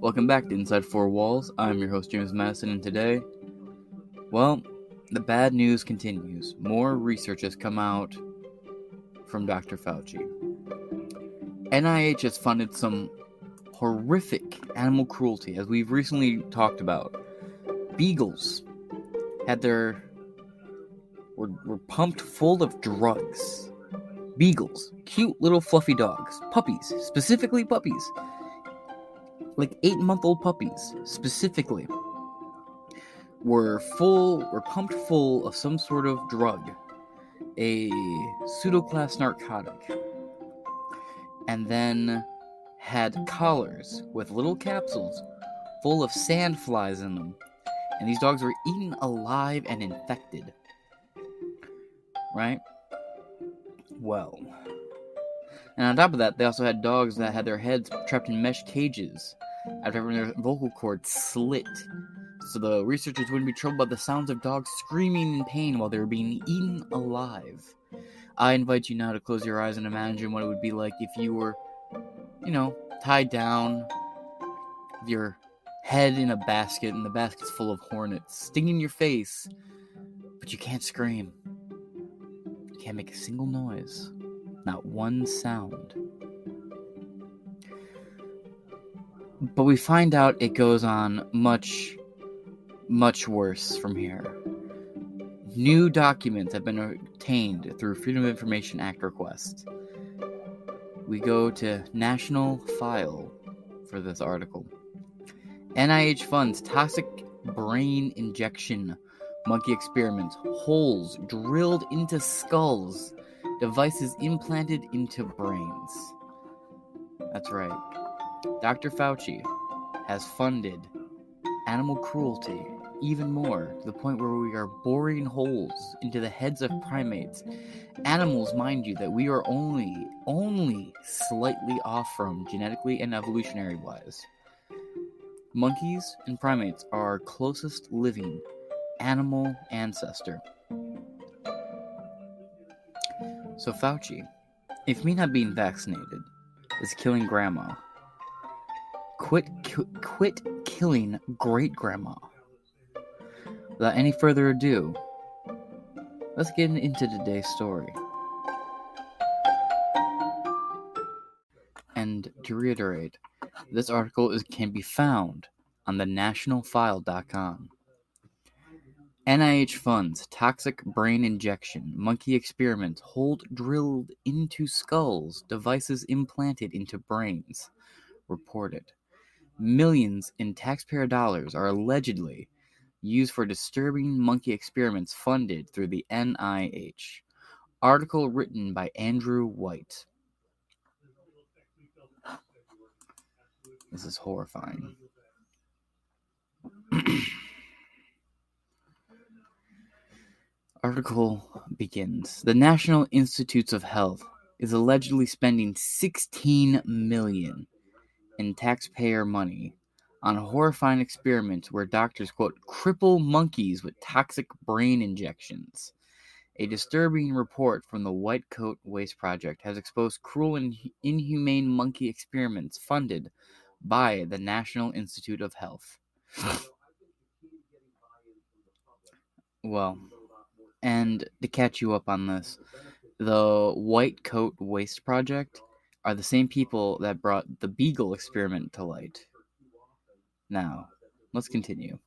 Welcome back to Inside Four Walls. I'm your host, James Madison, and today, well, the bad news continues. More research has come out from Dr. Fauci. NIH has funded some horrific animal cruelty, as we've recently talked about. Beagles had their were, were pumped full of drugs. Beagles, cute little fluffy dogs, puppies, specifically puppies, like eight month old puppies, specifically, were full, were pumped full of some sort of drug, a pseudoclass narcotic, and then had collars with little capsules full of sand flies in them. And these dogs were eaten alive and infected. Right? Well. And on top of that, they also had dogs that had their heads trapped in mesh cages after having their vocal cords slit. So the researchers wouldn't be troubled by the sounds of dogs screaming in pain while they were being eaten alive. I invite you now to close your eyes and imagine what it would be like if you were, you know, tied down with your head in a basket and the basket's full of hornets stinging your face, but you can't scream. You can't make a single noise, not one sound. But we find out it goes on much, much worse from here. New documents have been obtained through Freedom of Information Act request. We go to National File for this article. NIH funds toxic brain injection monkey experiments, holes drilled into skulls, devices implanted into brains. That's right. Dr. Fauci has funded animal cruelty even more to the point where we are boring holes into the heads of primates. Animals, mind you, that we are only, only slightly off from genetically and evolutionary wise. Monkeys and primates are our closest living animal ancestor. So, Fauci, if me not being vaccinated is killing grandma, quit, qu- quit killing great grandma. Without any further ado, let's get into today's story. And to reiterate, this article is, can be found on the nationalfile.com. NIH funds toxic brain injection, monkey experiments, hold drilled into skulls, devices implanted into brains. Reported. Millions in taxpayer dollars are allegedly used for disturbing monkey experiments funded through the NIH. Article written by Andrew White. This is horrifying. Article begins. The National Institutes of Health is allegedly spending 16 million in taxpayer money on horrifying experiments where doctors quote cripple monkeys with toxic brain injections. A disturbing report from the White Coat Waste Project has exposed cruel and inhumane monkey experiments funded by the National Institute of Health. well, and to catch you up on this, the White Coat Waste Project are the same people that brought the Beagle experiment to light. Now, let's continue.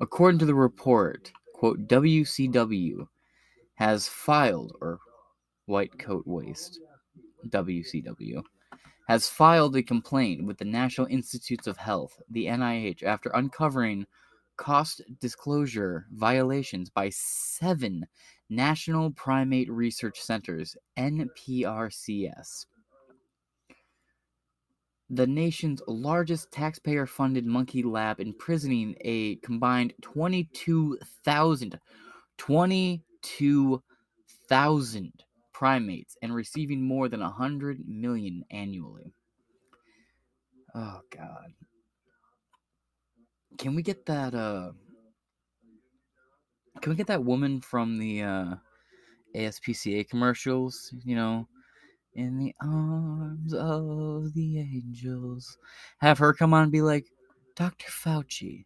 According to the report, quote, WCW has filed, or White Coat Waste, WCW, has filed a complaint with the National Institutes of Health, the NIH, after uncovering cost disclosure violations by seven National Primate Research Centers, NPRCS. The nation's largest taxpayer funded monkey lab imprisoning a combined 22,000 22,000 primates and receiving more than 100 million annually. Oh god. Can we get that uh Can we get that woman from the uh ASPCA commercials, you know, in the arms of the angels. Have her come on and be like, Dr. Fauci,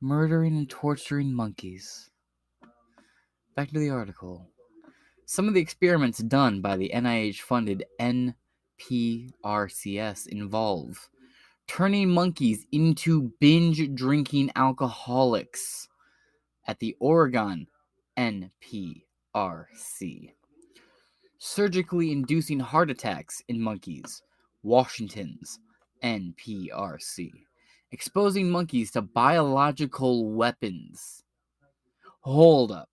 murdering and torturing monkeys. Back to the article. Some of the experiments done by the NIH funded NPRCS involve turning monkeys into binge drinking alcoholics at the Oregon NPRC, surgically inducing heart attacks in monkeys, Washington's NPRC, exposing monkeys to biological weapons. Hold up.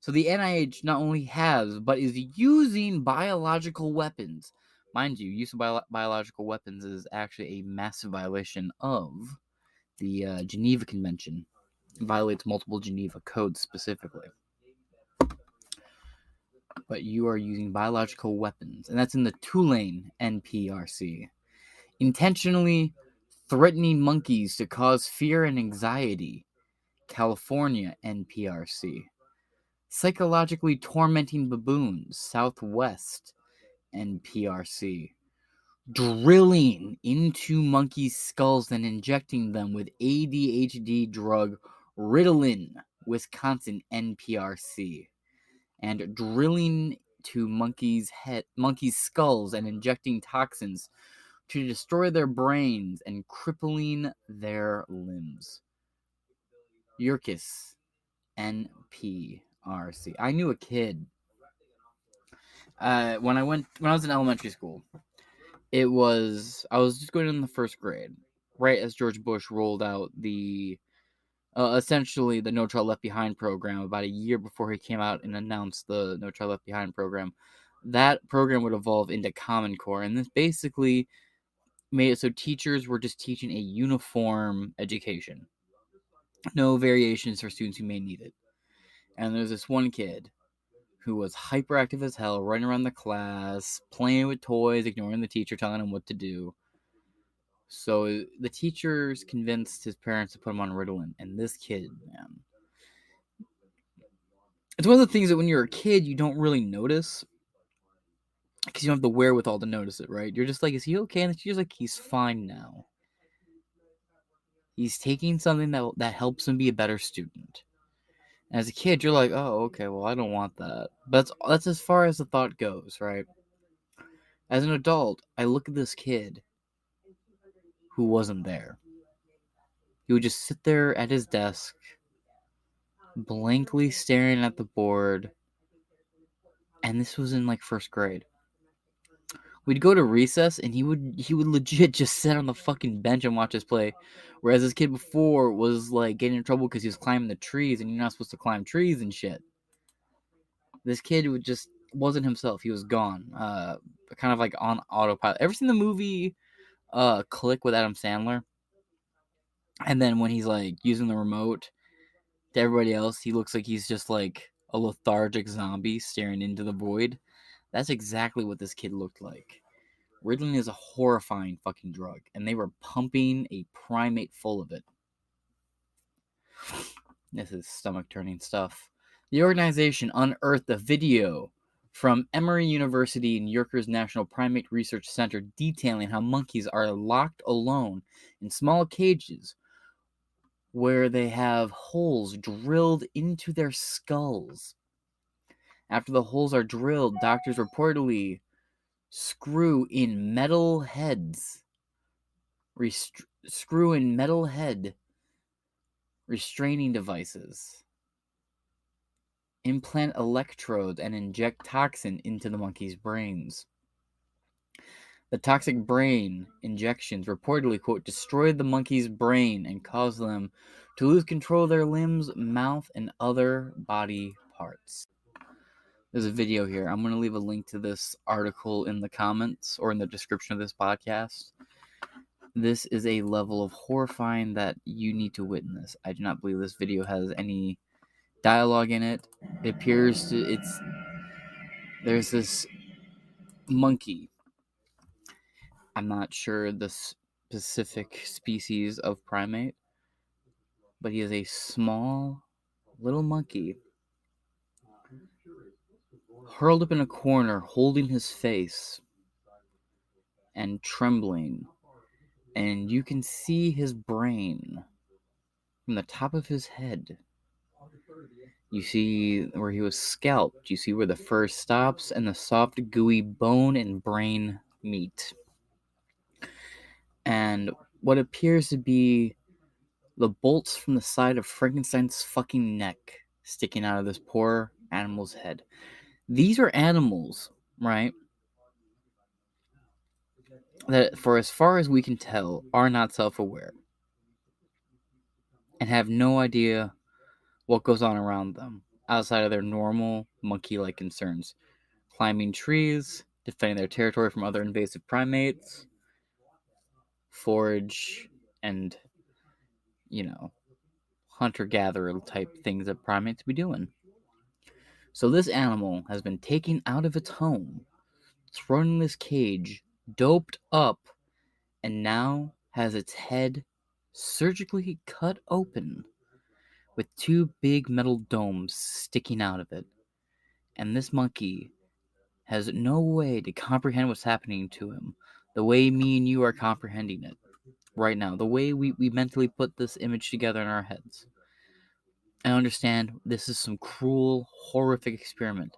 So the NIH not only has, but is using biological weapons. Mind you, use of bio- biological weapons is actually a massive violation of the uh, Geneva Convention. It violates multiple Geneva codes specifically. But you are using biological weapons, and that's in the Tulane NPRC. Intentionally threatening monkeys to cause fear and anxiety. California NPRC psychologically tormenting baboons, Southwest NPRC, drilling into monkeys' skulls and injecting them with ADHD drug Ritalin, Wisconsin NPRC, and drilling to monkeys' head, monkeys' skulls and injecting toxins to destroy their brains and crippling their limbs. Yerkes, NP. RC. I knew a kid uh, when I went when I was in elementary school. It was I was just going in the first grade, right as George Bush rolled out the uh, essentially the No Child Left Behind program about a year before he came out and announced the No Child Left Behind program. That program would evolve into Common Core, and this basically made it so teachers were just teaching a uniform education, no variations for students who may need it. And there's this one kid who was hyperactive as hell, running around the class, playing with toys, ignoring the teacher, telling him what to do. So the teachers convinced his parents to put him on Ritalin, and this kid, man, it's one of the things that when you're a kid you don't really notice because you don't have the wherewithal to notice it, right? You're just like, is he okay? And the teacher's like, he's fine now. He's taking something that that helps him be a better student. As a kid, you're like, oh, okay, well, I don't want that. But that's, that's as far as the thought goes, right? As an adult, I look at this kid who wasn't there. He would just sit there at his desk, blankly staring at the board. And this was in like first grade we'd go to recess and he would he would legit just sit on the fucking bench and watch us play. Whereas this kid before was like getting in trouble because he was climbing the trees and you're not supposed to climb trees and shit. This kid would just wasn't himself. He was gone. Uh, kind of like on autopilot. Ever seen the movie uh Click with Adam Sandler? And then when he's like using the remote to everybody else, he looks like he's just like a lethargic zombie staring into the void. That's exactly what this kid looked like. Ritalin is a horrifying fucking drug, and they were pumping a primate full of it. This is stomach turning stuff. The organization unearthed a video from Emory University and Yonkers National Primate Research Center detailing how monkeys are locked alone in small cages where they have holes drilled into their skulls. After the holes are drilled, doctors reportedly screw in metal heads. Screw in metal head restraining devices. Implant electrodes and inject toxin into the monkey's brains. The toxic brain injections reportedly, quote, destroyed the monkey's brain and caused them to lose control of their limbs, mouth, and other body parts there's a video here. I'm going to leave a link to this article in the comments or in the description of this podcast. This is a level of horrifying that you need to witness. I do not believe this video has any dialogue in it. It appears to it's there's this monkey. I'm not sure the specific species of primate, but he is a small little monkey hurled up in a corner, holding his face. and trembling. And you can see his brain from the top of his head. You see where he was scalped. You see where the fur stops and the soft, gooey bone and brain meet. And what appears to be the bolts from the side of Frankenstein's fucking neck sticking out of this poor animal's head. These are animals, right? That, for as far as we can tell, are not self aware and have no idea what goes on around them outside of their normal monkey like concerns climbing trees, defending their territory from other invasive primates, forage, and, you know, hunter gatherer type things that primates be doing. So this animal has been taken out of its home, thrown in this cage, doped up, and now has its head surgically cut open with two big metal domes sticking out of it. And this monkey has no way to comprehend what's happening to him the way me and you are comprehending it right now, the way we, we mentally put this image together in our heads. I understand this is some cruel, horrific experiment.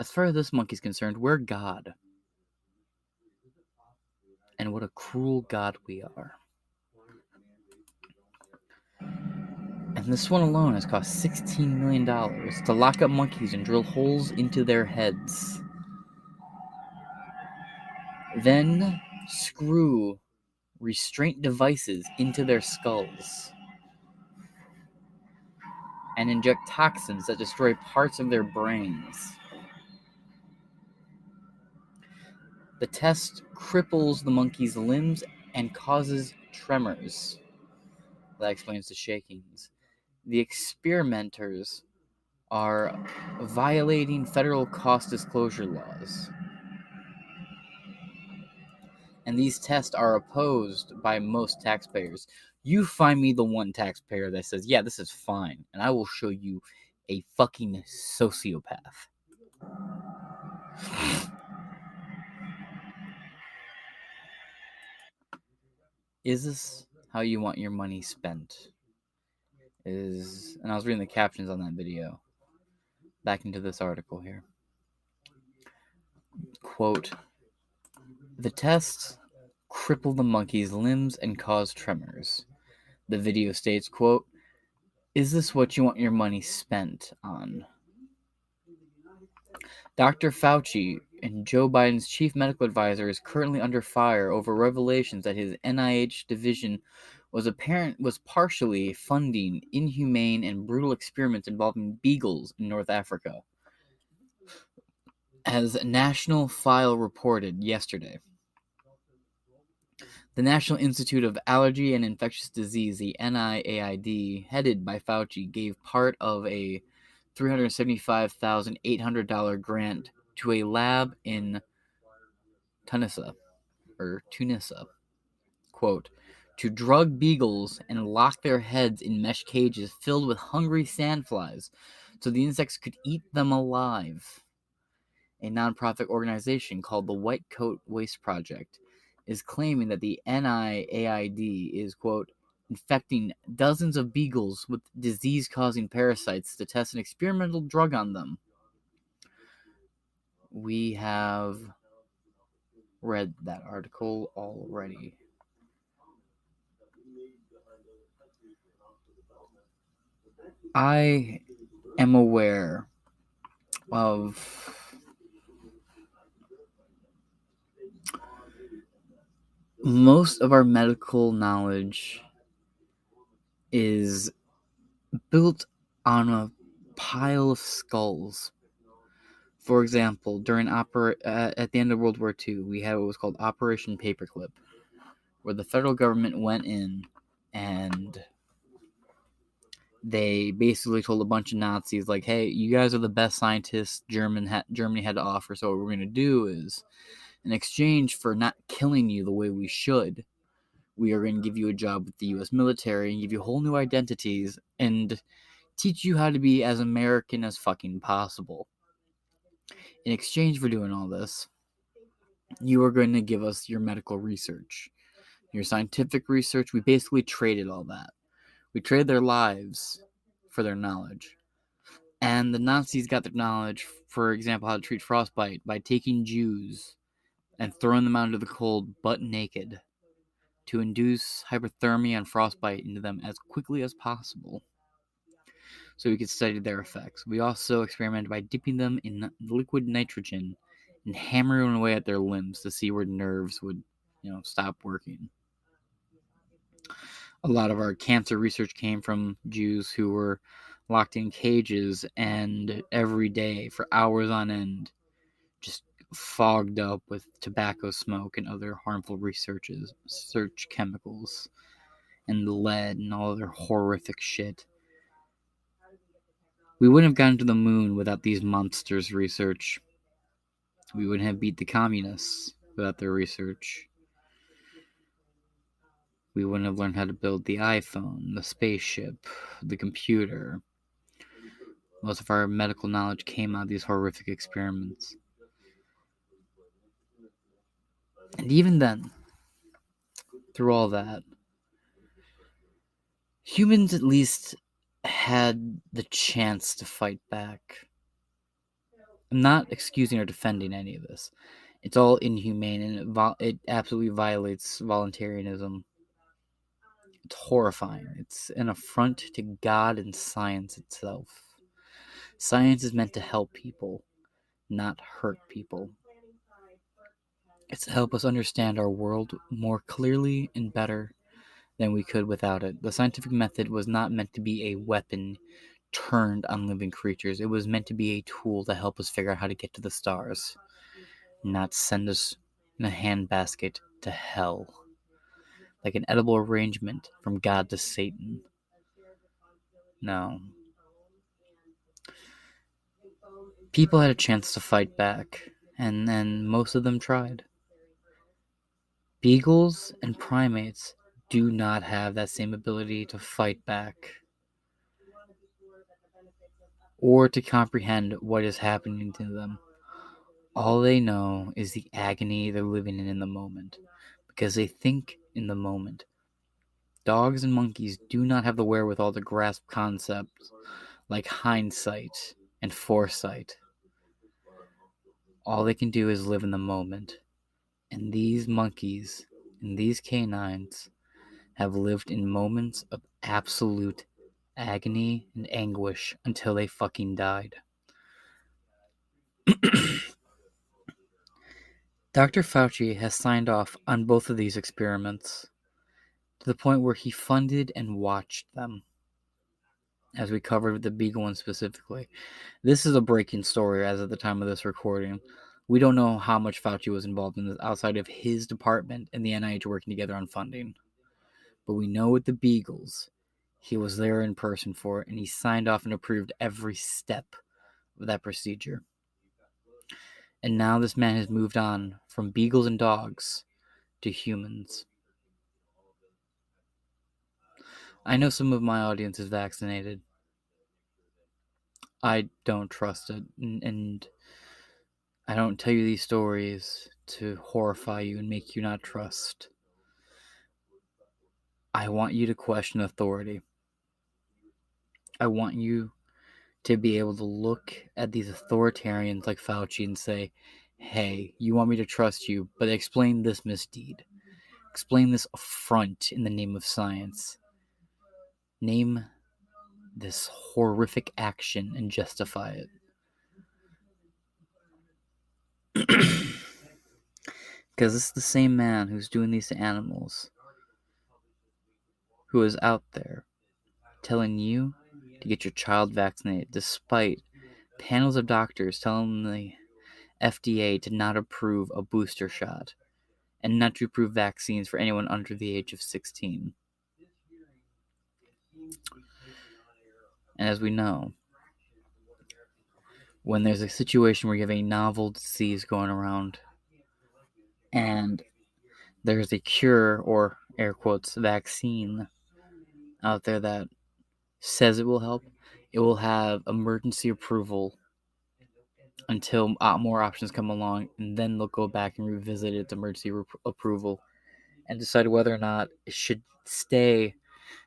As far as this monkey's concerned, we're God. And what a cruel God we are. And this one alone has cost $16 million to lock up monkeys and drill holes into their heads. Then screw restraint devices into their skulls and inject toxins that destroy parts of their brains. The test cripples the monkey's limbs and causes tremors. That explains the shakings the experimenters are violating federal cost disclosure laws. And these tests are opposed by most taxpayers. You find me the one taxpayer that says, yeah, this is fine, and I will show you a fucking sociopath. Is this how you want your money spent? Is, and I was reading the captions on that video. Back into this article here. Quote The tests cripple the monkey's limbs and cause tremors. The video states, quote, Is this what you want your money spent on? Dr. Fauci and Joe Biden's chief medical advisor is currently under fire over revelations that his NIH division was apparent was partially funding inhumane and brutal experiments involving beagles in North Africa. As National File reported yesterday, the National Institute of Allergy and Infectious Disease, the NIAID, headed by Fauci, gave part of a $375,800 grant to a lab in Tunisia or Tunisia. Quote, to drug beagles and lock their heads in mesh cages filled with hungry sandflies so the insects could eat them alive. A nonprofit organization called the White Coat Waste Project is claiming that the NIAID is, quote, infecting dozens of beagles with disease causing parasites to test an experimental drug on them. We have read that article already. I am aware of most of our medical knowledge is built on a pile of skulls. For example, during opera uh, at the end of World War II, we had what was called Operation Paperclip, where the federal government went in and they basically told a bunch of Nazis like, "Hey, you guys are the best scientists German ha- Germany had to offer. So what we're going to do is, in exchange for not killing you the way we should, we are going to give you a job with the U.S. military and give you whole new identities and teach you how to be as American as fucking possible." In exchange for doing all this, You are going to give us your medical research, your scientific research. We basically traded all that. We traded their lives for their knowledge. And the Nazis got their knowledge, for example, how to treat frostbite by taking Jews and throwing them out into the cold butt naked to induce hypothermia and frostbite into them as quickly as possible so we could study their effects. We also experimented by dipping them in liquid nitrogen and hammering away at their limbs to see where nerves would, you know, stop working. A lot of our cancer research came from Jews who were locked in cages and every day for hours on end just fogged up with tobacco smoke and other harmful researches, search chemicals and lead and all other horrific shit. We wouldn't have gotten to the moon without these monsters' research. We wouldn't have beat the communists without their research. We wouldn't have learned how to build the iPhone, the spaceship, the computer. Most of our medical knowledge came out of these horrific experiments. And even then, through all that, humans at least had the chance to fight back. I'm not excusing or defending any of this. It's all inhumane and it, it absolutely violates voluntarism. It's horrifying. It's an affront to God and science itself. Science is meant to help people, not hurt people. It's to help us understand our world more clearly and better than we could without it. The scientific method was not meant to be a weapon turned on living creatures. It was meant to be a tool to help us figure out how to get to the stars, not send us in a handbasket to hell. Like an edible arrangement from God to Satan. No. People had a chance to fight back, and then most of them tried. Beagles and primates do not have that same ability to fight back or to comprehend what is happening to them. All they know is the agony they're living in in the moment because they think in the moment. Dogs and monkeys do not have the wherewithal to grasp concepts like hindsight and foresight. All they can do is live in the moment. And these monkeys and these canines have lived in moments of absolute agony and anguish until they fucking died. Dr. Fauci has signed off on both of these experiments to the point where he funded and watched them, as we covered the Beagle one specifically. This is a breaking story as of the time of this recording. We don't know how much Fauci was involved in this outside of his department and the NIH working together on funding. But we know with the Beagles, he was there in person for it and he signed off and approved every step of that procedure. And now this man has moved on from beagles and dogs to humans. I know some of my audience is vaccinated. I don't trust it. And, and I don't tell you these stories to horrify you and make you not trust. I want you to question authority. I want you to be able to look at these authoritarians like Fauci and say, hey, you want me to trust you, but explain this misdeed. Explain this affront in the name of science. Name this horrific action and justify it. Because it's the same man who's doing these to animals who is out there telling you to get your child vaccinated, despite panels of doctors telling the FDA to not approve a booster shot and not to approve vaccines for anyone under the age of 16. And as we know, when there's a situation where you have a novel disease going around and there's a cure or air quotes vaccine out there that says it will help, it will have emergency approval until uh, more options come along, and then they'll go back and revisit its emergency approval and decide whether or not it should stay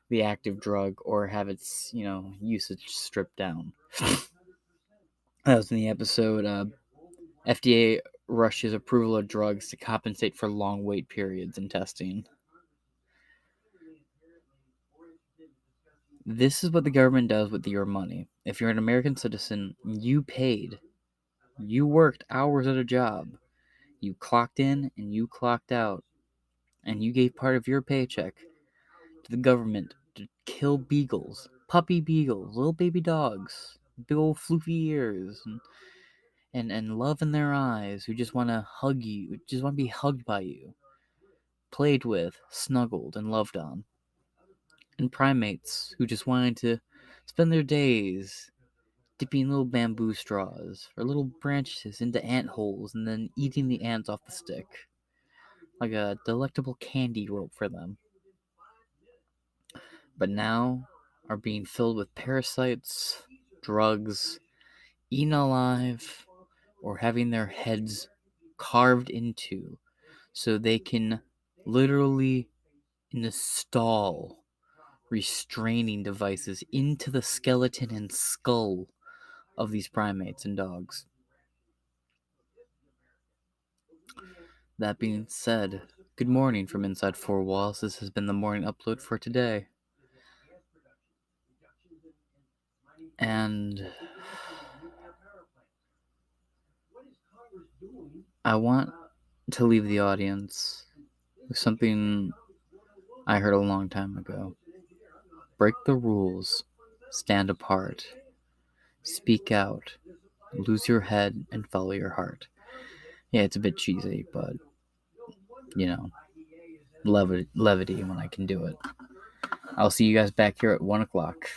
the active drug or have its you know usage stripped down. that was in the episode. Uh, FDA rushes approval of drugs to compensate for long wait periods in testing. This is what the government does with your money. If you're an American citizen, you paid. You worked hours at a job. You clocked in and you clocked out. And you gave part of your paycheck to the government to kill beagles, puppy beagles, little baby dogs, big old floofy ears, and and, and love in their eyes who just want to hug you, just want to be hugged by you, played with, snuggled, and loved on and primates who just wanted to spend their days dipping little bamboo straws or little branches into ant holes and then eating the ants off the stick like a delectable candy rope for them. But now are being filled with parasites, drugs, eaten alive, or having their heads carved into so they can literally install restraining devices into the skeleton and skull of these primates and dogs. That being said, good morning from inside four walls. This has been the morning upload for today. And I want to leave the audience with something I heard a long time ago. Break the rules, stand apart, speak out, lose your head, and follow your heart. Yeah, it's a bit cheesy, but you know, levity, levity when I can do it. I'll see you guys back here at one o'clock.